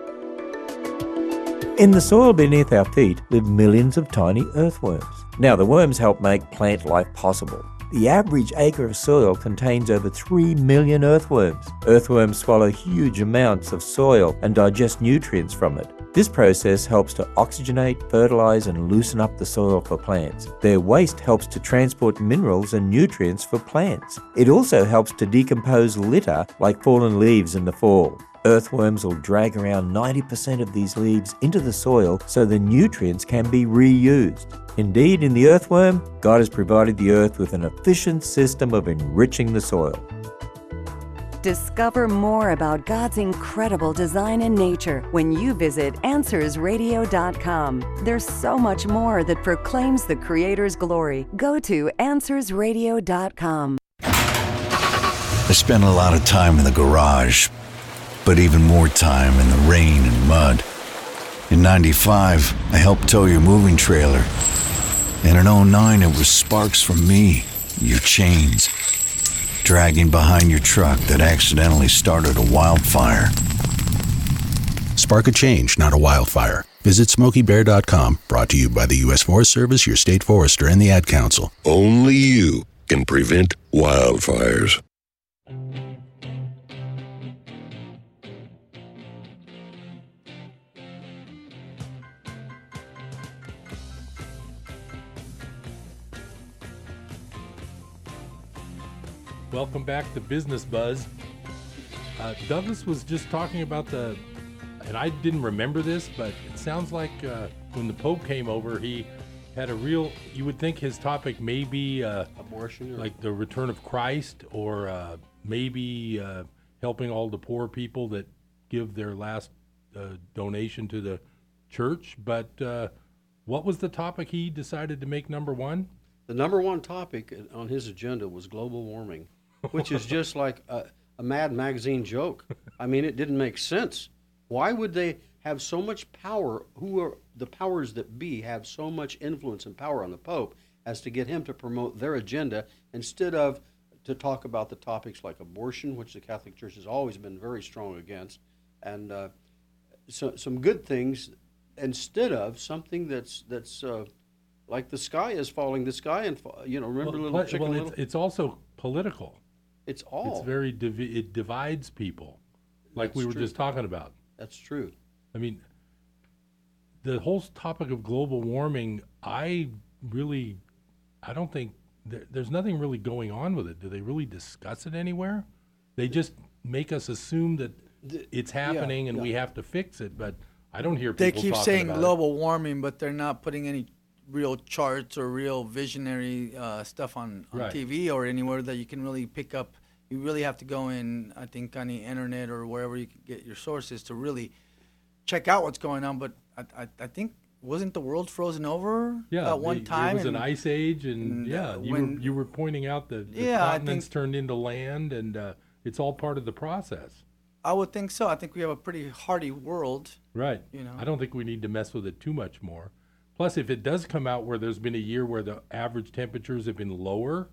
In the soil beneath our feet live millions of tiny earthworms. Now, the worms help make plant life possible. The average acre of soil contains over 3 million earthworms. Earthworms swallow huge amounts of soil and digest nutrients from it. This process helps to oxygenate, fertilize, and loosen up the soil for plants. Their waste helps to transport minerals and nutrients for plants. It also helps to decompose litter like fallen leaves in the fall. Earthworms will drag around 90% of these leaves into the soil so the nutrients can be reused. Indeed, in the earthworm, God has provided the earth with an efficient system of enriching the soil. Discover more about God's incredible design in nature when you visit AnswersRadio.com. There's so much more that proclaims the Creator's glory. Go to AnswersRadio.com. I spent a lot of time in the garage, but even more time in the rain and mud. In 95, I helped tow your moving trailer. And in 09, it was sparks from me, your chains, dragging behind your truck that accidentally started a wildfire. spark a change, not a wildfire. Visit SmokeyBear.com, brought to you by the U.S. Forest Service, your state forester, and the Ad Council. Only you can prevent wildfires. Welcome back to Business Buzz. Uh, Douglas was just talking about the, and I didn't remember this, but it sounds like uh, when the Pope came over, he had a real. You would think his topic may be uh, abortion, like the return of Christ, or uh, maybe uh, helping all the poor people that give their last uh, donation to the church. But uh, what was the topic he decided to make number one? The number one topic on his agenda was global warming, [LAUGHS] which is just like a, a Mad Magazine joke. I mean, it didn't make sense. Why would they have so much power? Who are the powers that be have so much influence and power on the Pope as to get him to promote their agenda instead of to talk about the topics like abortion, which the Catholic Church has always been very strong against, and uh, so, some good things instead of something that's that's uh, like the sky is falling. The sky and you know, remember well, little chicken well, little. It's, it's also political. It's all. It's very divi- it divides people, like That's we were true. just talking about. That's true. I mean, the whole topic of global warming, I really, I don't think there, there's nothing really going on with it. Do they really discuss it anywhere? They just make us assume that it's happening and we have to fix it, but I don't hear people. They keep talking saying about it. global warming, but they're not putting any real charts or real visionary uh, stuff on, on Right. TV or anywhere that you can really pick up. You really have to go in, I think, on the internet or wherever you can get your sources to really check out what's going on. But I, I, I think wasn't the world frozen over Yeah, at one the- time? There was an ice age, and, and, yeah, uh, you when- were you were pointing out that the Yeah, continents think- turned into land, and uh, it's all part of the process. I would think so. I think we have a pretty hardy world. Right. You know. I don't think we need to mess with it too much more. Plus, if it does come out where there's been a year where the average temperatures have been lower,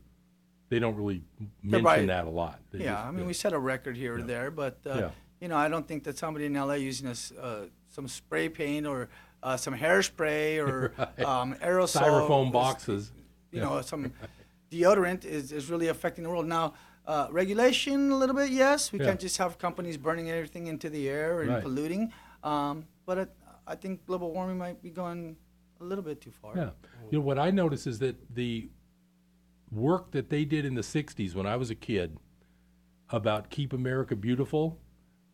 they don't really mention right. that a lot. They yeah, just- I mean, we set a record here or there, but uh, Yeah. you know, I don't think that somebody in LA using a uh, some spray paint or uh, some hairspray [LAUGHS] or Right. um, aerosol Styrofoam boxes. You Yeah. know, some [LAUGHS] deodorant is, is really affecting the world now. Uh, regulation a little bit, yes. We Yeah. can't just have companies burning everything into the air and Right. polluting. Um, but I think global warming might be going a little bit too far. Yeah. You know, what I notice is that the work that they did in the 60s when I was a kid about Keep America Beautiful,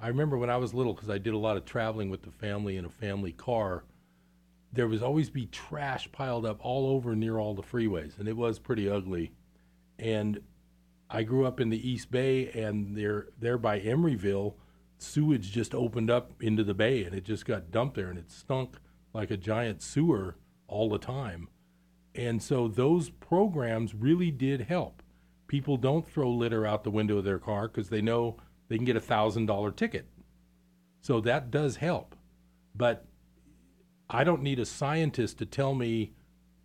I remember when I was little because I did a lot of traveling with the family in a family car. There was always be trash piled up all over near all the freeways, and it was pretty ugly. And I grew up in the East Bay, and there, there by Emeryville, sewage just opened up into the bay, and it just got dumped there, and it stunk like a giant sewer all the time. And so those programs really did help. People don't throw litter out the window of their car because they know they can get a thousand dollar ticket. So that does help. But I don't need a scientist to tell me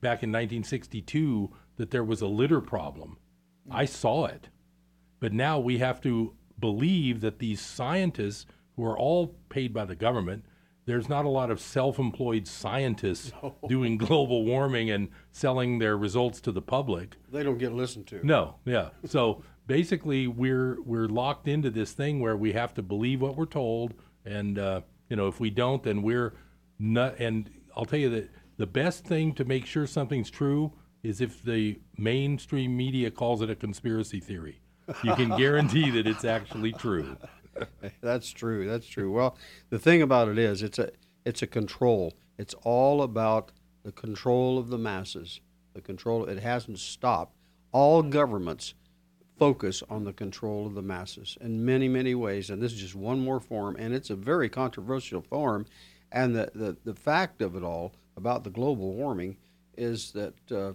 back in 1962 that there was a litter problem. I saw it. But now we have to believe that these scientists, who are all paid by the government, there's not a lot of self employed scientists [LAUGHS] doing global warming and selling their results to the public. They don't get listened to. No, yeah. So basically, we're we're locked into this thing where we have to believe what we're told, and uh, you know, if we don't, then we're not. And I'll tell you that the best thing to make sure something's true is if the mainstream media calls it a conspiracy theory. You can guarantee that it's actually true. [LAUGHS] That's true. That's true. Well, the thing about it is, it's a it's a control. It's all about the control of the masses. The control. It hasn't stopped. All governments focus on the control of the masses in many many ways, and this is just one more form, and it's a very controversial form. And the the, the fact of it all about the global warming is that. Uh,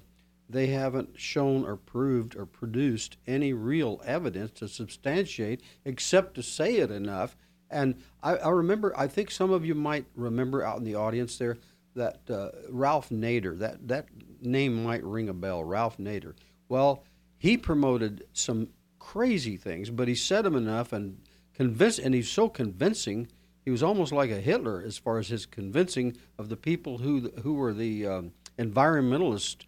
they haven't shown or proved or produced any real evidence to substantiate except to say it enough. And I, I remember, I think some of you might remember out in the audience there that uh, Ralph Nader, that, that name might ring a bell, Ralph Nader. Well, he promoted some crazy things, but he said them enough and convinced, and he's so convincing he was almost like a Hitler as far as his convincing of the people who who were the um, environmentalist uh,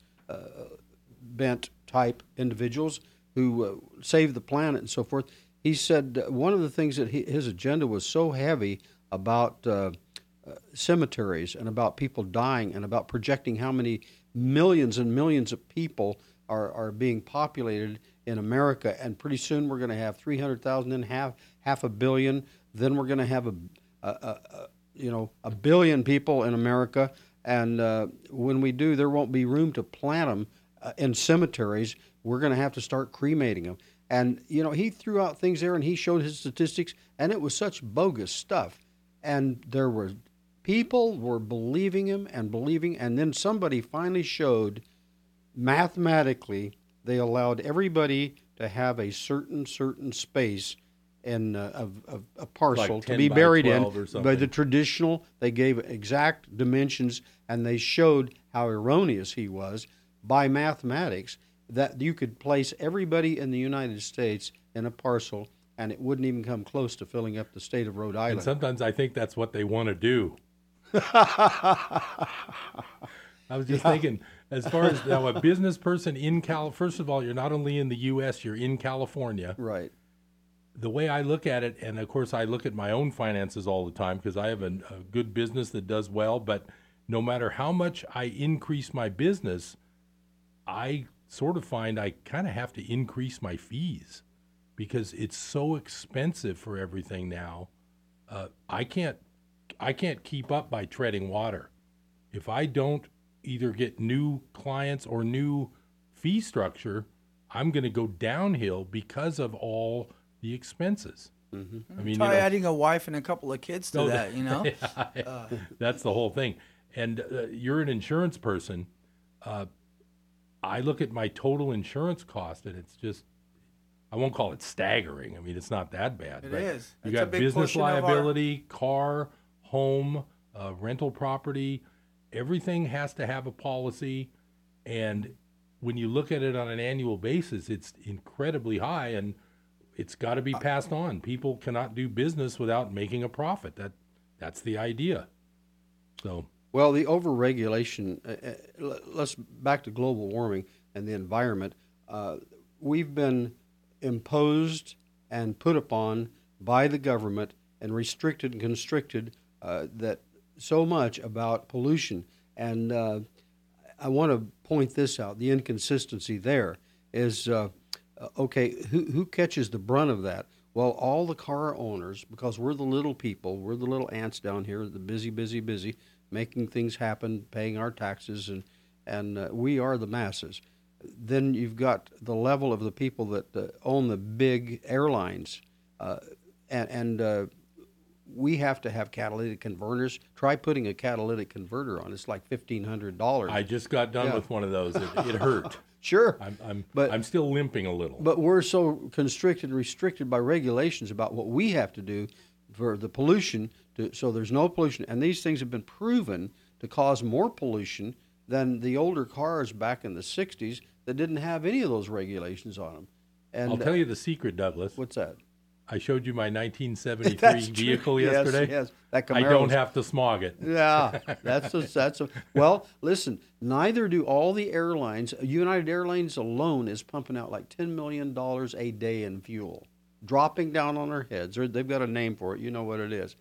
bent type individuals who uh, saved the planet and so forth. He said uh, one of the things that he, his agenda was so heavy about uh, cemeteries and about people dying and about projecting how many millions and millions of people are, are being populated in America, and pretty soon we're going to have 300,000 and half half a billion. Then we're going to have a, a, a, you know a billion people in America, and uh, when we do, there won't be room to plant them uh, in cemeteries. We're going to have to start cremating them. And you know he threw out things there, and he showed his statistics, and it was such bogus stuff. And there were people were believing him and believing, and then somebody finally showed mathematically they allowed everybody to have a certain certain space in uh, of, of a parcel Like to be buried in by the traditional they gave exact dimensions and they showed how erroneous he was by mathematics that you could place everybody in the United States in a parcel and it wouldn't even come close to filling up the state of Rhode Island. And sometimes I think that's what they want to do. [LAUGHS] I was just Yeah. thinking, as far as now, a business person in Cal, first of all, you're not only in the U.S., you're in California. Right. The way I look at it, and of course, I look at my own finances all the time because I have a, a good business that does well. But no matter how much I increase my business, I sort of find I kind of have to increase my fees because it's so expensive for everything now. Uh, I can't, I can't keep up by treading water. If I don't either get new clients or new fee structure, I'm going to go downhill because of all the expenses. I mean, you Try know- adding a wife and a couple of kids to No, that, you know? [LAUGHS] Yeah, Uh, that's the whole thing. And uh, you're an insurance person. Uh, I look at my total insurance cost, and it's just, I won't call it staggering. I mean, it's not that bad. It but is. You It's a got big business portion of our- liability, car, home, uh, rental property. Everything has to have a policy. And when you look at it on an annual basis, it's incredibly high and it's got to be passed on. People cannot do business without making a profit. That that's the idea. So Well, the overregulation. Uh, uh, let's back to global warming and the environment. Uh, we've been imposed and put upon by the government and restricted and constricted uh, that so much about pollution. And uh, I want to point this out: the inconsistency there is uh, okay. Who who catches the brunt of that? Well, all the car owners, because we're the little people, we're the little ants down here, the busy, busy, busy, making things happen, paying our taxes, and and uh, we are the masses. Then you've got the level of the people that uh, own the big airlines, uh, and, and uh, we have to have catalytic converters. Try putting a catalytic converter on; it's like fifteen hundred dollars. I just got done with one of those. It, it hurt. [LAUGHS] Sure, I'm I'm But- I'm still limping a little. But we're so constricted, and restricted by regulations about what we have to do for the pollution. To, so there's no pollution, and these things have been proven to cause more pollution than the older cars back in the '60s that didn't have any of those regulations on them. And I'll tell you the secret, Douglas. What's that? I showed you my [LAUGHS] 1973 vehicle Yes, yesterday. yes. That I don't have to smog it. Yeah, [LAUGHS] that's a, that's a, well. Listen, neither do all the airlines. United Airlines alone is pumping out like ten million dollars a day in fuel, dropping down on our heads. Or they've got a name for it. You know what it is,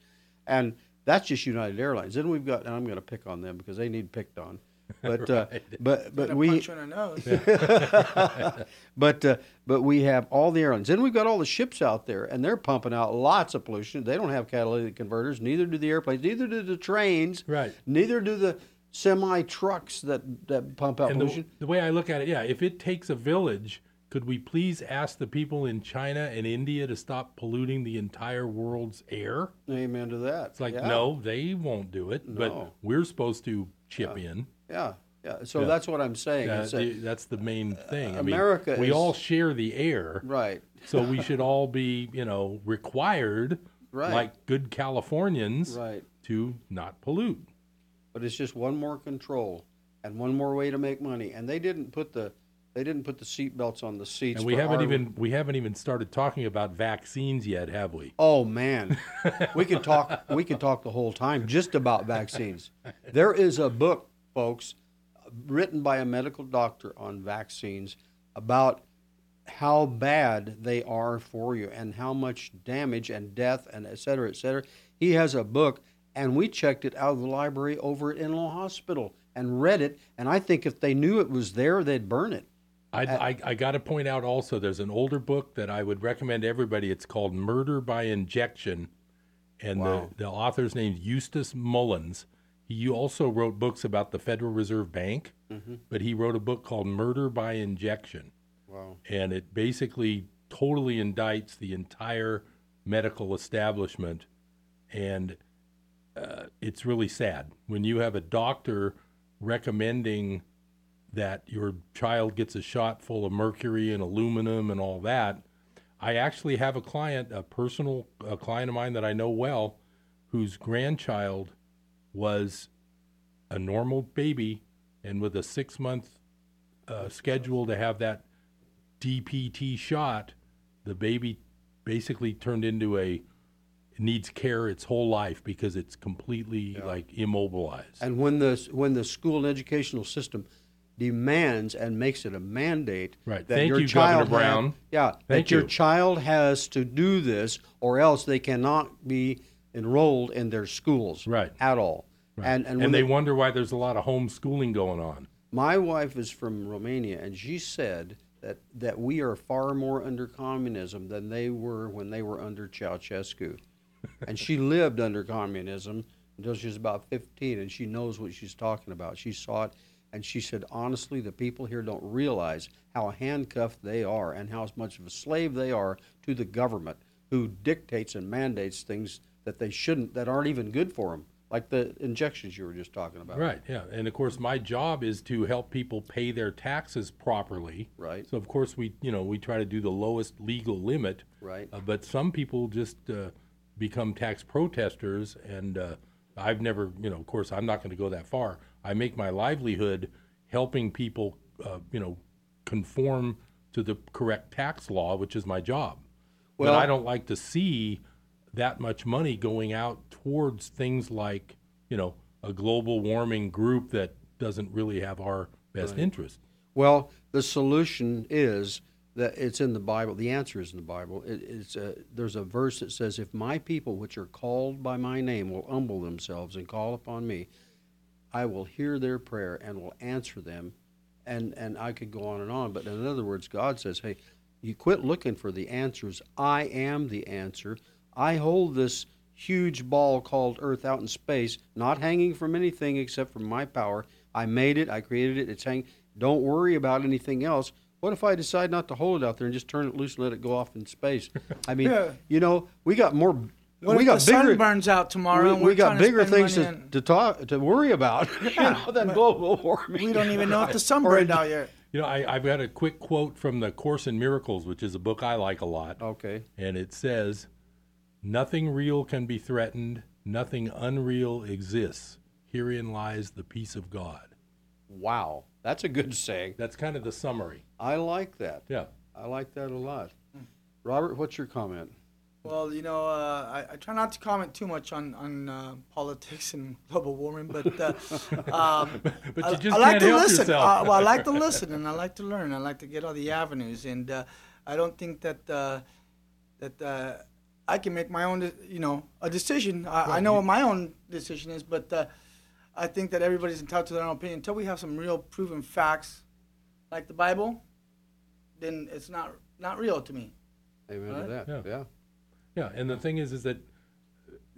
and that's just United Airlines. Then we've got, and I'm going to pick on them because they need picked on. [LAUGHS] But uh, Right. but but we punch you in the nose. [LAUGHS] but uh, but we have all the airlines. Then we've got all the ships out there, and they're pumping out lots of pollution. They don't have catalytic converters. Neither do the airplanes. Neither do the trains. Right. Neither do the semi trucks that that pump out And the, pollution. the way I look at it, yeah, if it takes a village, could we please ask the people in China and India to stop polluting the entire world's air? Amen to that. It's like, Yeah. no, they won't do it, No. but we're supposed to chip in. Yeah, yeah. So Yeah. that's what I'm saying. It's a- that's the main thing. I mean, America we is- all share the air, Right. So we should all be, you know, required, Right. like good Californians, Right. to not pollute. but it's just one more control and one more way to make money. And they didn't put the They didn't put the seat belts on the seats. And we for haven't our- even we haven't even started talking about vaccines yet, have we? Oh man, we could talk. We could talk the whole time just about vaccines. There is a book, folks, written by a medical doctor on vaccines about how bad they are for you and how much damage and death and et cetera, et cetera. He has a book, and we checked it out of the library over at Inlaw Hospital and read it. And I think if they knew it was there, they'd burn it. I, uh, I, I got to point out also there's an older book that I would recommend to everybody. It's called Murder by Injection, and Wow. the, the author's name's Eustace Mullins. He also wrote books about the Federal Reserve Bank, Mhm. but he wrote a book called Murder by Injection. Wow. And it basically totally indicts the entire medical establishment. And uh, it's really sad when you have a doctor recommending that your child gets a shot full of mercury and aluminum and all that. I actually have a client, a personal a client of mine that I know well, whose grandchild was a normal baby and with a six month uh, schedule to have that DPT shot, the baby basically turned into a needs care its whole life because it's completely like immobilized. And when the when the school and educational system demands and makes it a mandate Right. that Thank your you, child Governor Brown. yeah, Thank that your child has to do this or else they cannot be enrolled in their schools right at all. Right. And And, and, when they wonder why there's a lot of homeschooling going on. My wife is from Romania, and she said that, that we are far more under communism than they were when they were under Ceausescu. and she [LAUGHS] lived under communism until she was about 15, and she knows what she's talking about. She saw it, and she said, honestly, the people here don't realize how handcuffed they are and how much of a slave they are to the government who dictates and mandates things that they shouldn't, that aren't even good for them, like the injections you were just talking about. Right, yeah. And of course my job is to help people pay their taxes properly. Right. So of course we, you know, we try to do the lowest legal limit. Right. Uh, but some people just uh, become tax protesters and uh, I've never, you know, of course I'm not going to go that far. I make my livelihood helping people, uh, you know, conform to the correct tax law, which is my job. Well- but I don't like to see that much money going out towards things like, you know, a global warming group that doesn't really have our best Right. interest. Well, the solution is that it's in the Bible. The answer is in the Bible. It, it's a, there's a verse that says, "If my people, which are called by my name, will humble themselves and call upon me, I will hear their prayer and will answer them." And and I could go on and on, but in other words, God says, "Hey, you quit looking for the answers. I am the answer. I hold this huge ball called Earth out in space, not hanging from anything except from my power. I made it. I created it. It's hanging. Don't worry about anything else. What if I decide not to hold it out there and just turn it loose and let it go off in space? I mean, [LAUGHS] Yeah. you know, we got more. What we if got the bigger. sun burns out tomorrow? we, and we got trying to bigger things to, on- to talk to worry about [LAUGHS] you know, than global warming. We don't even know if the sun Or burned in- out yet. You know, I, I've got a quick quote from the Course in Miracles, which is a book I like a lot. Okay. And it says, Nothing real can be threatened, nothing unreal exists. Herein lies the peace of God. Wow, that's a good saying. That's kind of the summary. I like that. Yeah. I like that a lot. Robert, what's your comment? Well, you know, uh, I, I try not to comment too much on on uh, politics and global warming, but uh, [LAUGHS] um, But I, you just I like can't to help listen. yourself. Uh, well, I like to [LAUGHS] listen, and I like to learn. I like to get all the avenues, and uh, I don't think that uh, that uh, I can make my own, you know, a decision. I, I know you- what my own decision is, but uh, I think that everybody's entitled to their own opinion until we have some real proven facts, like the Bible. Then it's not not real to me. Amen Right? to that. Yeah. yeah. Yeah, and the thing is, is that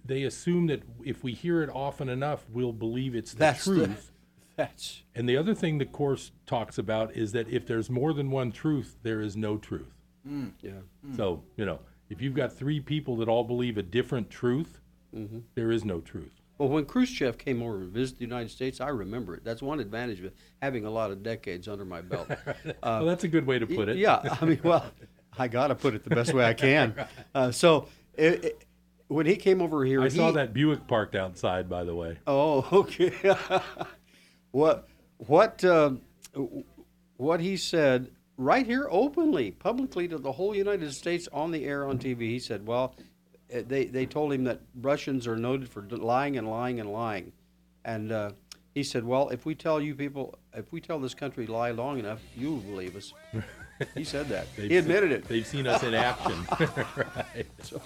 they assume that if we hear it often enough, we'll believe it's the That's the- truth. [LAUGHS] That's And the other thing the course talks about is that if there's more than one truth, there is no truth. Mm. yeah. So, you know, if you've got three people that all believe a different truth, Mhm. there is no truth. Well, when Khrushchev came over to visit the United States, I remember it. That's one advantage of having a lot of decades under my belt. [LAUGHS] Well, that's a good way to put it. Yeah, I mean, well, [LAUGHS] I got to put it the best way I [LAUGHS] can. Uh, so, it, it, when he came over here, I he, saw that Buick parked outside, by the way. Oh, okay. what what um, what he said right here openly, publicly to the whole United States on the air on TV. He said, "Well, eh, they they told him that Russians are noted for lying and lying and lying," and uh, he said, "Well, if we tell you people, if we tell this country lie long enough, you'll believe us." he said that. [LAUGHS] He admitted se- it. They've seen us in action. [LAUGHS] right. So-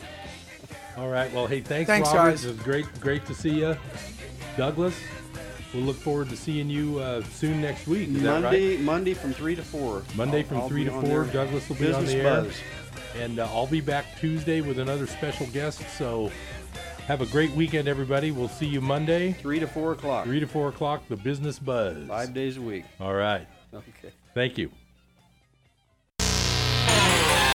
All right. Well, hey, thanks, Thanks, Robert. guys. It was great, great to see you, Douglas. We'll look forward to seeing you uh, soon next week. Is that right? Monday, Monday from three to four. Monday I'll- from I'll three to four. Douglas will be on the air, Buzz. and uh, I'll be back Tuesday with another special guest. So, have a great weekend, everybody. We'll see you Monday, three to four o'clock. Three to four o'clock. The Business Buzz. Five days a week. All right. Okay. Thank you.